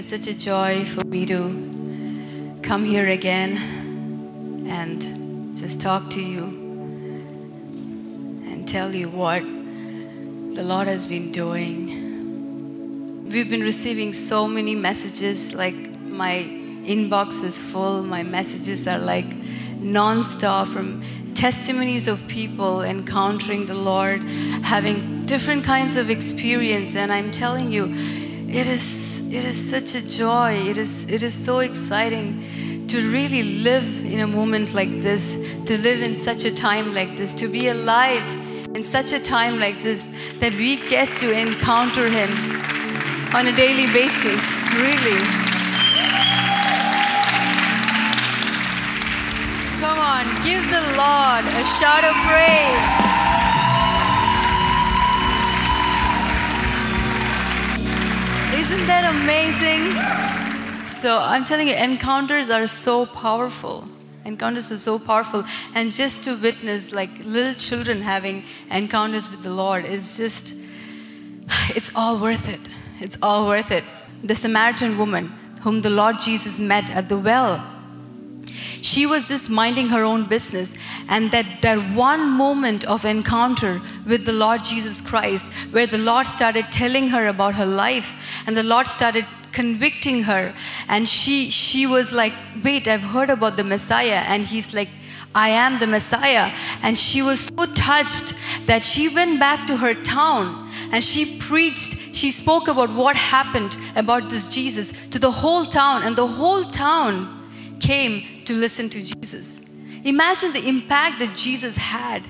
is such a joy for me to come here again and just talk to you and tell you what the Lord has been doing. We've been receiving so many messages, like my inbox is full, my messages are like non-stop from testimonies of people encountering the Lord, having different kinds of experience, and I'm telling you, it is it is such a joy. It is it is so exciting to really live in a moment like this, to live in such a time like this, to be alive in such a time like this, that we get to encounter Him on a daily basis, really. Come on, give the Lord a shout of praise. Isn't that amazing? So I'm telling you, encounters are so powerful. Encounters are so powerful. And just to witness like little children having encounters with the Lord is just, it's all worth it. It's all worth it. The Samaritan woman whom the Lord Jesus met at the well, she was just minding her own business. And that, that one moment of encounter with the Lord Jesus Christ, where the Lord started telling her about her life, and the Lord started convicting her. And she she was like wait i've heard about the messiah. And he's like i am the messiah. And she was so touched that she went back to her town and she preached. She spoke about what happened about this jesus to the whole town. And the whole town came to listen to jesus. Imagine the impact that jesus had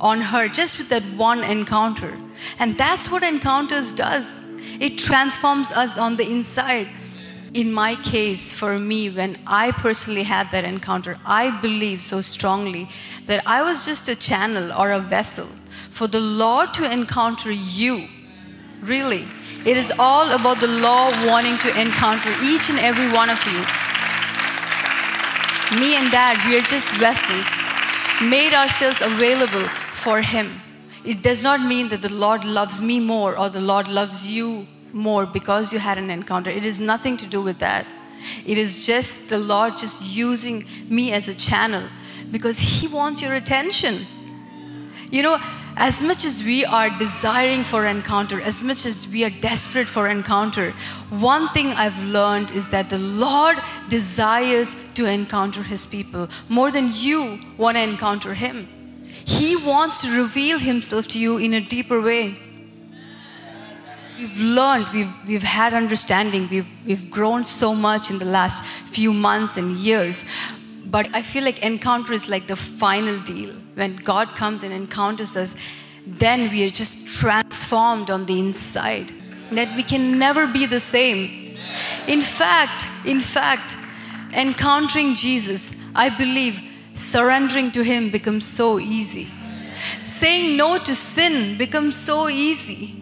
on her just with that one encounter. And that's what encounters does it transforms us on the inside. In my case, for me, when I personally had that encounter, I believe so strongly that I was just a channel or a vessel for the Lord to encounter you. Really. It is all about the Lord wanting to encounter each and every one of you. Me and Dad, we are just vessels, made ourselves available for Him. It does not mean that the Lord loves me more or the Lord loves you more because you had an encounter. It is nothing to do with that. It is just the Lord just using me as a channel because He wants your attention. You know, as much as we are desiring for encounter, as much as we are desperate for encounter, one thing I've learned is that the Lord desires to encounter His people more than you want to encounter Him. He wants to reveal Himself to you in a deeper way. We've learned, we've, we've had understanding, we've, we've grown so much in the last few months and years. But I feel like encounter is like the final deal. When God comes and encounters us, then we are just transformed on the inside. That we can never be the same. In fact, in fact, encountering Jesus, I believe surrendering to Him becomes so easy. Saying no to sin becomes so easy.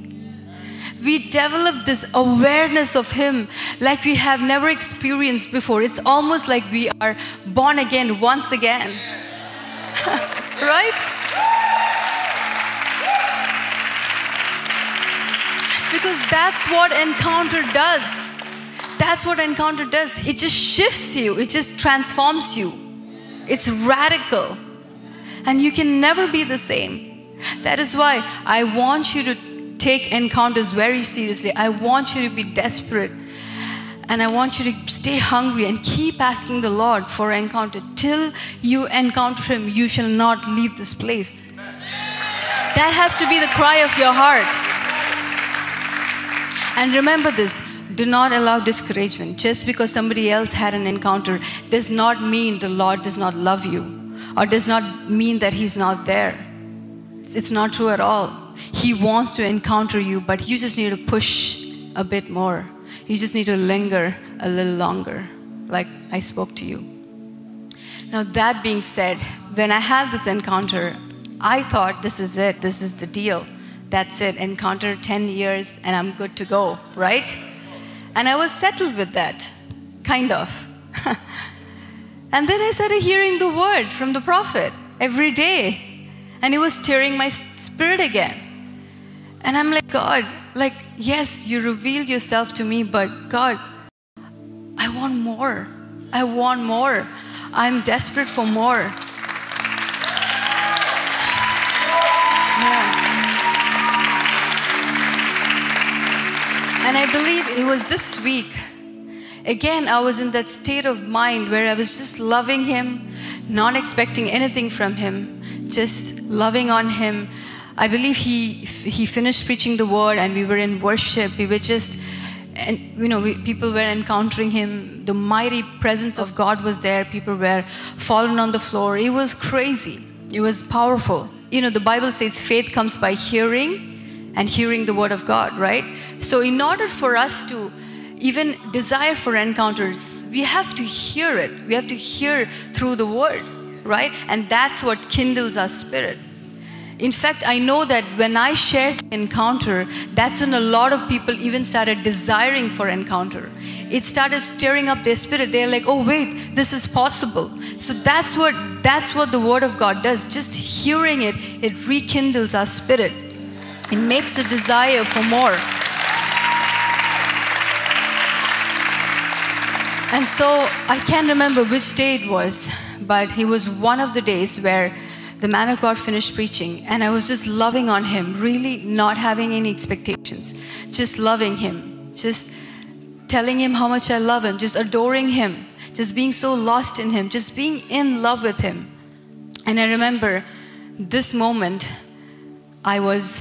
We develop this awareness of Him like we have never experienced before. It's almost like we are born again once again. right? Because that's what encounter does. That's what encounter does. It just shifts you, it just transforms you. It's radical. And you can never be the same. That is why I want you to take encounters very seriously. I want you to be desperate. And I want you to stay hungry and keep asking the Lord for encounter. Till you encounter Him, you shall not leave this place. That has to be the cry of your heart. And remember this do not allow discouragement. Just because somebody else had an encounter does not mean the Lord does not love you or does not mean that He's not there. It's not true at all. He wants to encounter you, but you just need to push a bit more. You just need to linger a little longer, like I spoke to you. Now, that being said, when I had this encounter, I thought this is it, this is the deal. That's it, encounter 10 years and I'm good to go, right? And I was settled with that, kind of. and then I started hearing the word from the prophet every day. And it was stirring my spirit again. And I'm like, God, like, yes, you revealed yourself to me, but God, I want more. I want more. I'm desperate for more. And I believe it was this week. Again, I was in that state of mind where I was just loving Him, not expecting anything from Him, just loving on Him. I believe He He finished preaching the word, and we were in worship. We were just, and you know, we, people were encountering Him. The mighty presence of God was there. People were falling on the floor. It was crazy. It was powerful. You know, the Bible says faith comes by hearing and hearing the word of God, right? So, in order for us to even desire for encounters, we have to hear it. We have to hear through the word, right? And that's what kindles our spirit. In fact, I know that when I shared encounter, that's when a lot of people even started desiring for encounter. It started stirring up their spirit. They're like, "Oh wait, this is possible." So that's what that's what the word of God does. Just hearing it, it rekindles our spirit. It makes a desire for more. And so I can't remember which day it was, but he was one of the days where the man of God finished preaching, and I was just loving on him, really not having any expectations, just loving him, just telling him how much I love him, just adoring him, just being so lost in him, just being in love with him. And I remember this moment, I was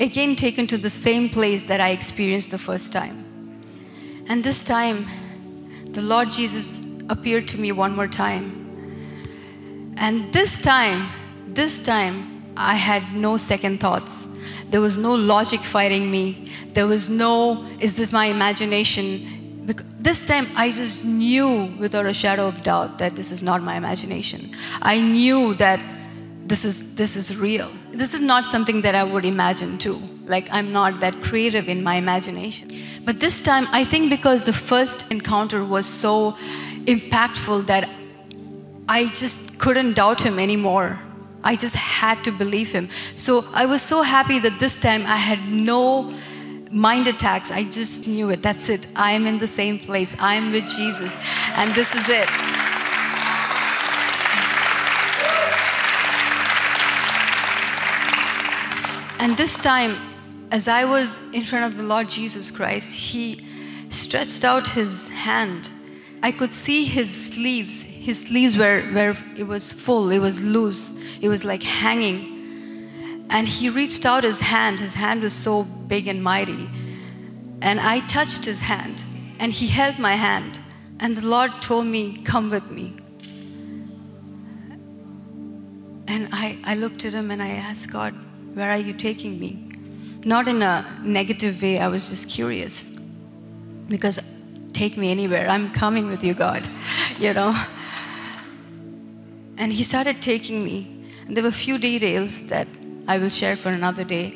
again taken to the same place that I experienced the first time. And this time, the Lord Jesus appeared to me one more time. And this time, this time, I had no second thoughts. There was no logic fighting me. There was no, is this my imagination? Bec- This time, I just knew without a shadow of doubt that this is not my imagination. I knew that this is this is real. This is not something that I would imagine too. Like I'm not that creative in my imagination. But this time I think because the first encounter was so impactful that I just couldn't doubt him anymore. I just had to believe him. So I was so happy that this time I had no mind attacks. I just knew it. That's it. I am in the same place. I am with Jesus. And this is it. And this time, as I was in front of the Lord Jesus Christ, He stretched out His hand. I could see His sleeves. His sleeves were where it was full, it was loose, it was like hanging. And He reached out His hand. His hand was so big and mighty. And I touched His hand, and He held my hand. And the Lord told me, Come with me. And I, I looked at him and I asked God, Where are you taking me? Not in a negative way, I was just curious. Because take me anywhere, I'm coming with you, God, you know. And he started taking me. And there were a few details that I will share for another day.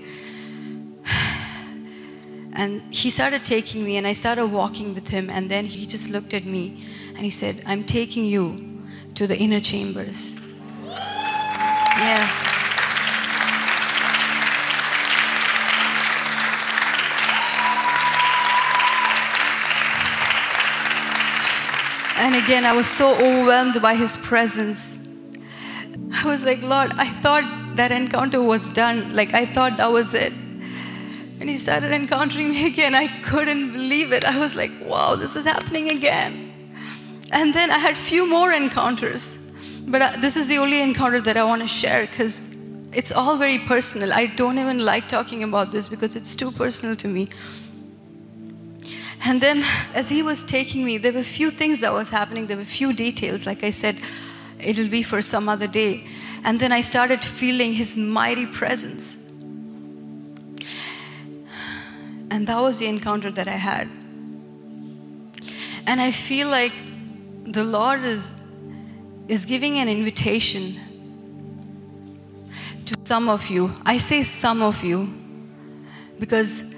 And he started taking me, and I started walking with him. And then he just looked at me and he said, I'm taking you to the inner chambers. Yeah. And again, I was so overwhelmed by his presence. I was like, Lord, I thought that encounter was done. Like, I thought that was it. And he started encountering me again. I couldn't believe it. I was like, wow, this is happening again. And then I had few more encounters. But uh, this is the only encounter that I want to share because it's all very personal. I don't even like talking about this because it's too personal to me. And then as he was taking me, there were few things that was happening. There were few details. Like I said, it'll be for some other day. And then I started feeling his mighty presence. And that was the encounter that I had. And I feel like the Lord is, is giving an invitation to some of you. I say some of you because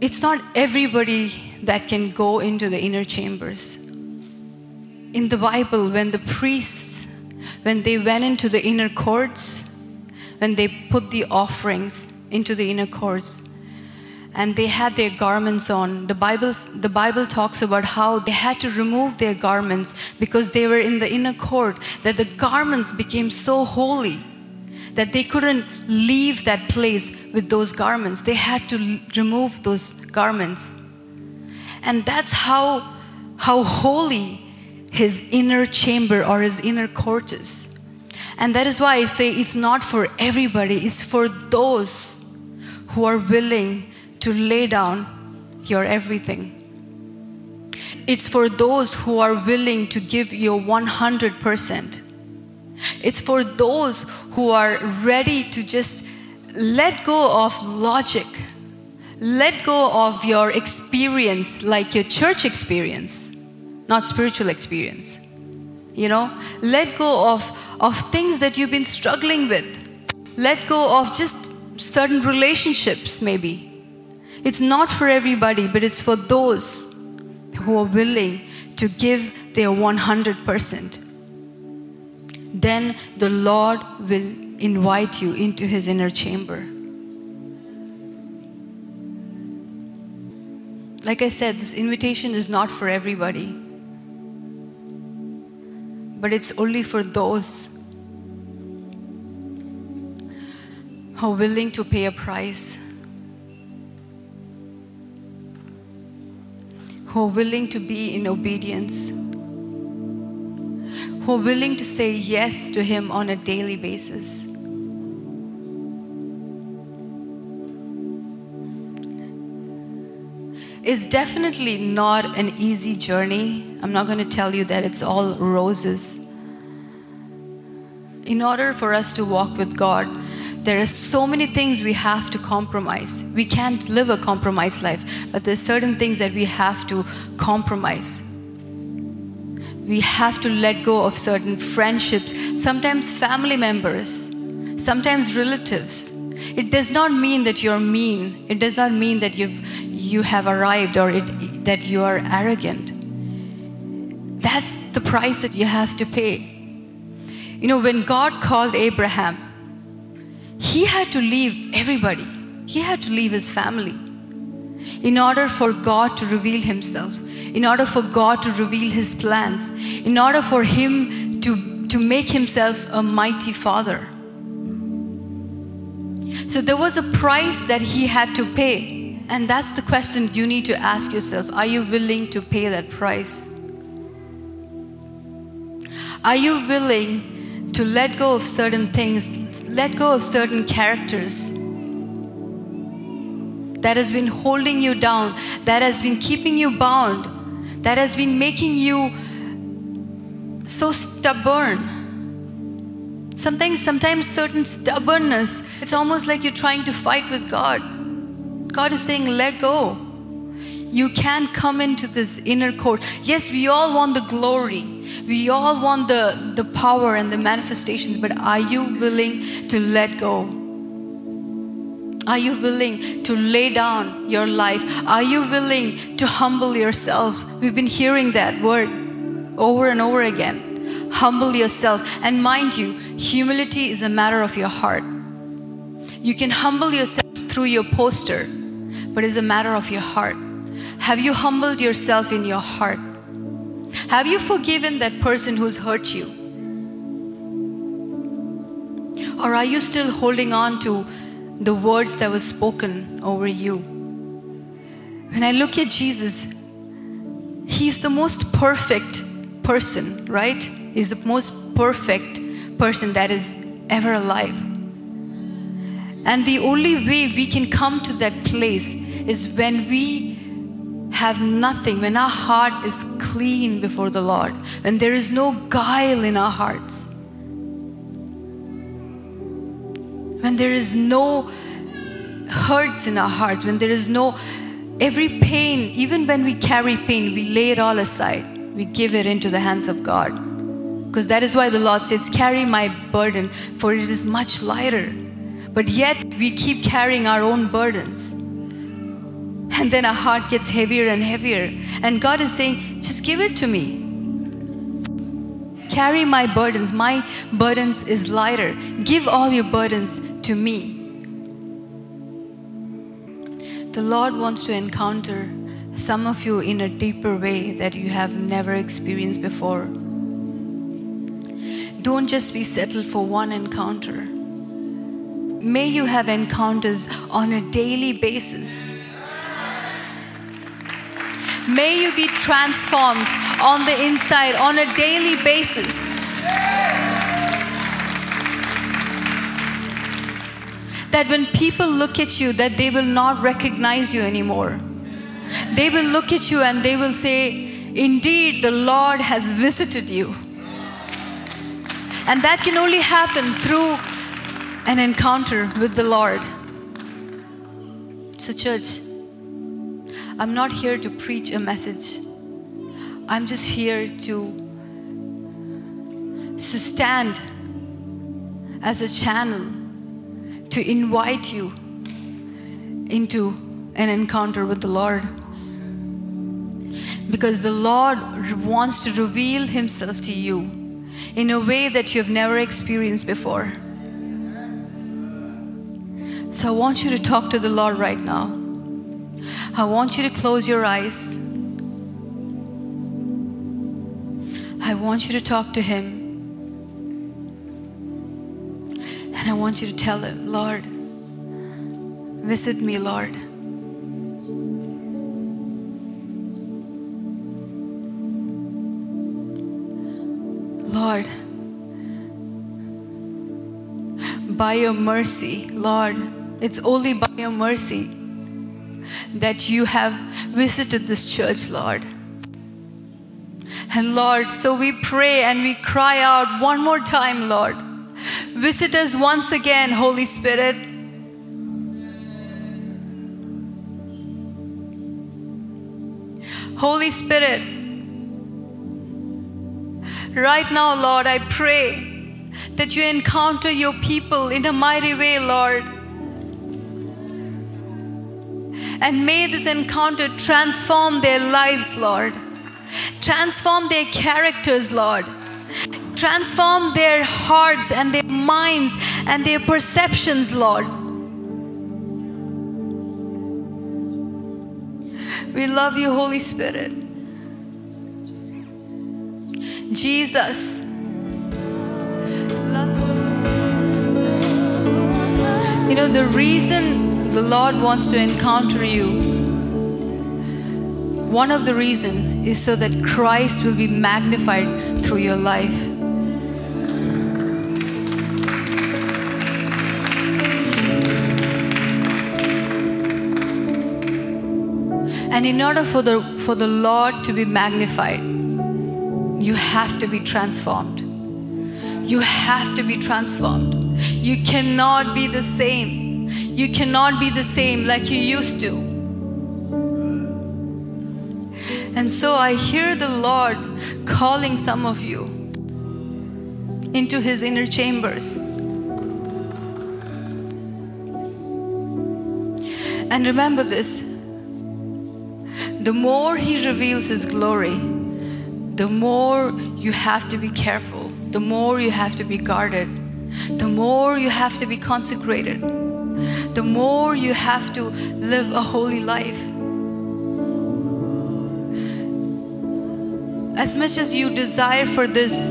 it's not everybody that can go into the inner chambers. In the Bible, when the priests, when they went into the inner courts, when they put the offerings into the inner courts, and they had their garments on. The Bible, the Bible talks about how they had to remove their garments because they were in the inner court, that the garments became so holy that they couldn't leave that place with those garments. They had to remove those garments. And that's how, how holy his inner chamber or his inner court is. And that is why I say it's not for everybody, it's for those who are willing to lay down your everything. It's for those who are willing to give your 100%. It's for those who are ready to just let go of logic, let go of your experience, like your church experience, not spiritual experience. You know, let go of, of things that you've been struggling with. Let go of just certain relationships, maybe. It's not for everybody, but it's for those who are willing to give their 100%. Then the Lord will invite you into his inner chamber. Like I said, this invitation is not for everybody, but it's only for those who are willing to pay a price, who are willing to be in obedience, who are willing to say yes to Him on a daily basis. It's definitely not an easy journey. I'm not going to tell you that it's all roses. In order for us to walk with God, there are so many things we have to compromise. We can't live a compromised life, but there's certain things that we have to compromise. We have to let go of certain friendships, sometimes family members, sometimes relatives. It does not mean that you're mean. It does not mean that you've you have arrived or it, that you are arrogant. That's the price that you have to pay. You know, when God called Abraham, he had to leave everybody, he had to leave his family in order for God to reveal himself, in order for God to reveal his plans, in order for him to, to make himself a mighty father. So there was a price that he had to pay. And that's the question you need to ask yourself Are you willing to pay that price? Are you willing to let go of certain things, let go of certain characters that has been holding you down, that has been keeping you bound, that has been making you so stubborn? Sometimes, sometimes certain stubbornness, it's almost like you're trying to fight with God. God is saying, let go. You can't come into this inner court. Yes, we all want the glory. We all want the, the power and the manifestations, but are you willing to let go? Are you willing to lay down your life? Are you willing to humble yourself? We've been hearing that word over and over again. Humble yourself. And mind you, humility is a matter of your heart. You can humble yourself through your posture, but it's a matter of your heart. Have you humbled yourself in your heart? Have you forgiven that person who's hurt you? Or are you still holding on to the words that were spoken over you? When I look at Jesus, he's the most perfect person, right? He's the most perfect person that is ever alive. And the only way we can come to that place is when we have nothing, when our heart is clean before the Lord, when there is no guile in our hearts, when there is no hurts in our hearts, when there is no every pain, even when we carry pain, we lay it all aside. We give it into the hands of God. Because that is why the Lord says, Carry my burden, for it is much lighter. But yet we keep carrying our own burdens. And then our heart gets heavier and heavier. And God is saying, Just give it to me. Carry my burdens. My burdens is lighter. Give all your burdens to me. The Lord wants to encounter some of you in a deeper way that you have never experienced before. Don't just be settled for one encounter. May you have encounters on a daily basis. May you be transformed on the inside on a daily basis. That when people look at you that they will not recognize you anymore. They will look at you and they will say, "Indeed, the Lord has visited you." And that can only happen through an encounter with the Lord. So, church, I'm not here to preach a message. I'm just here to, to stand as a channel to invite you into an encounter with the Lord. Because the Lord wants to reveal Himself to you in a way that you've never experienced before. So I want you to talk to the Lord right now. I want you to close your eyes. I want you to talk to Him. And I want you to tell Him, Lord, visit me, Lord. Lord, by your mercy, Lord, it's only by your mercy that you have visited this church, Lord. And Lord, so we pray and we cry out one more time, Lord. Visit us once again, Holy Spirit. Holy Spirit, right now, Lord, I pray that you encounter your people in a mighty way, Lord. And may this encounter transform their lives, Lord. Transform their characters, Lord. Transform their hearts and their minds and their perceptions, Lord. We love you, Holy Spirit. Jesus. You know, the reason the Lord wants to encounter you, one of the reason is so that Christ will be magnified through your life. And in order for the, for the Lord to be magnified, you have to be transformed. You have to be transformed. You cannot be the same. You cannot be the same like you used to. And so I hear the Lord calling some of you into his inner chambers. And remember this the more He reveals His glory, the more you have to be careful, the more you have to be guarded, the more you have to be consecrated, the more you have to live a holy life. As much as you desire for this,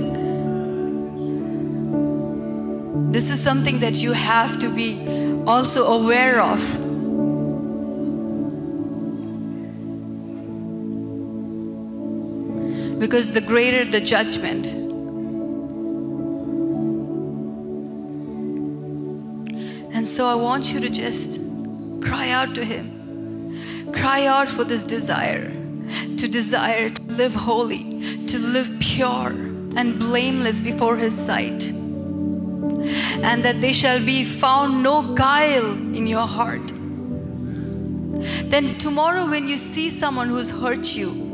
this is something that you have to be also aware of. Because the greater the judgment. And so I want you to just cry out to Him. Cry out for this desire to desire to live holy, to live pure and blameless before His sight. And that they shall be found no guile in your heart. Then tomorrow, when you see someone who's hurt you,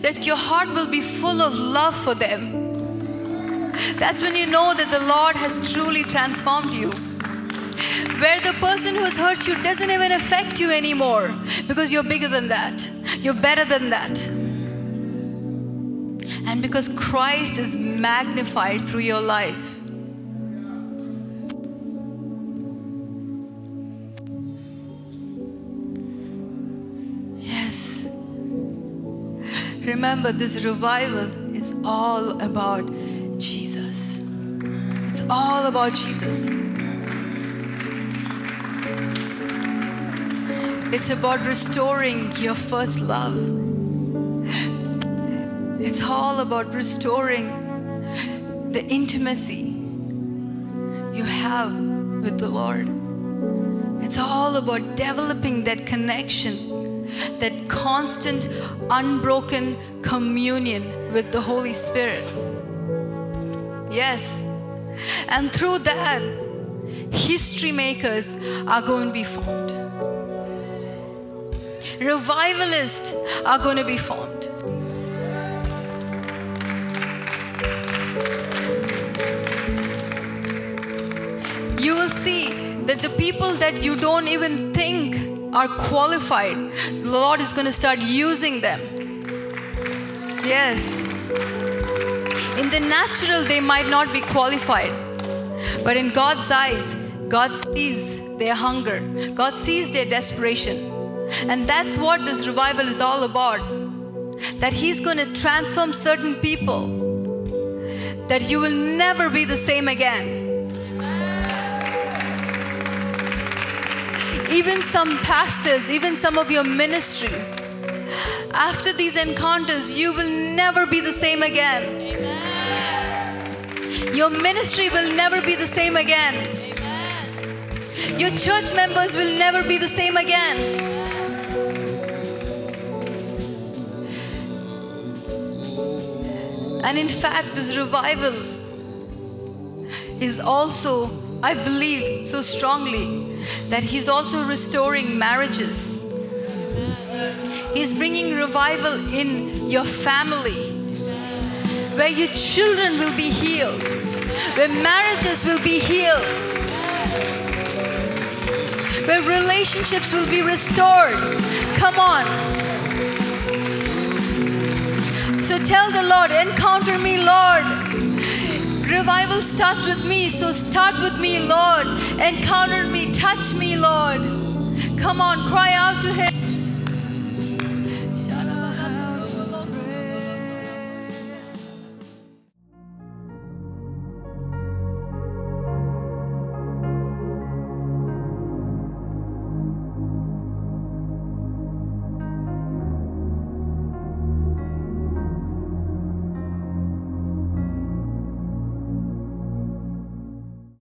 that your heart will be full of love for them. That's when you know that the Lord has truly transformed you. Where the person who has hurt you doesn't even affect you anymore because you're bigger than that, you're better than that. And because Christ is magnified through your life. Remember this revival is all about Jesus. It's all about Jesus. It's about restoring your first love. It's all about restoring the intimacy you have with the Lord. It's all about developing that connection, that constant, unbroken communion with the Holy Spirit. Yes. And through that, history makers are going to be formed. Revivalists are going to be formed. You will see that the people that you don't even are qualified, the Lord is going to start using them. Yes. In the natural, they might not be qualified, but in God's eyes, God sees their hunger, God sees their desperation. And that's what this revival is all about. That He's going to transform certain people, that you will never be the same again. Even some pastors, even some of your ministries, after these encounters, you will never be the same again. Your ministry will never be the same again. Your church members will never be the same again. And in fact, this revival is also, I believe so strongly, that He's also restoring marriages. He's bringing revival in your family, where your children will be healed, where marriages will be healed, where relationships will be restored. Come on. So tell the Lord, encounter me, Lord. Revival starts with me, so start with me, Lord. Encounter me, touch me, Lord. Come on, cry out to Him.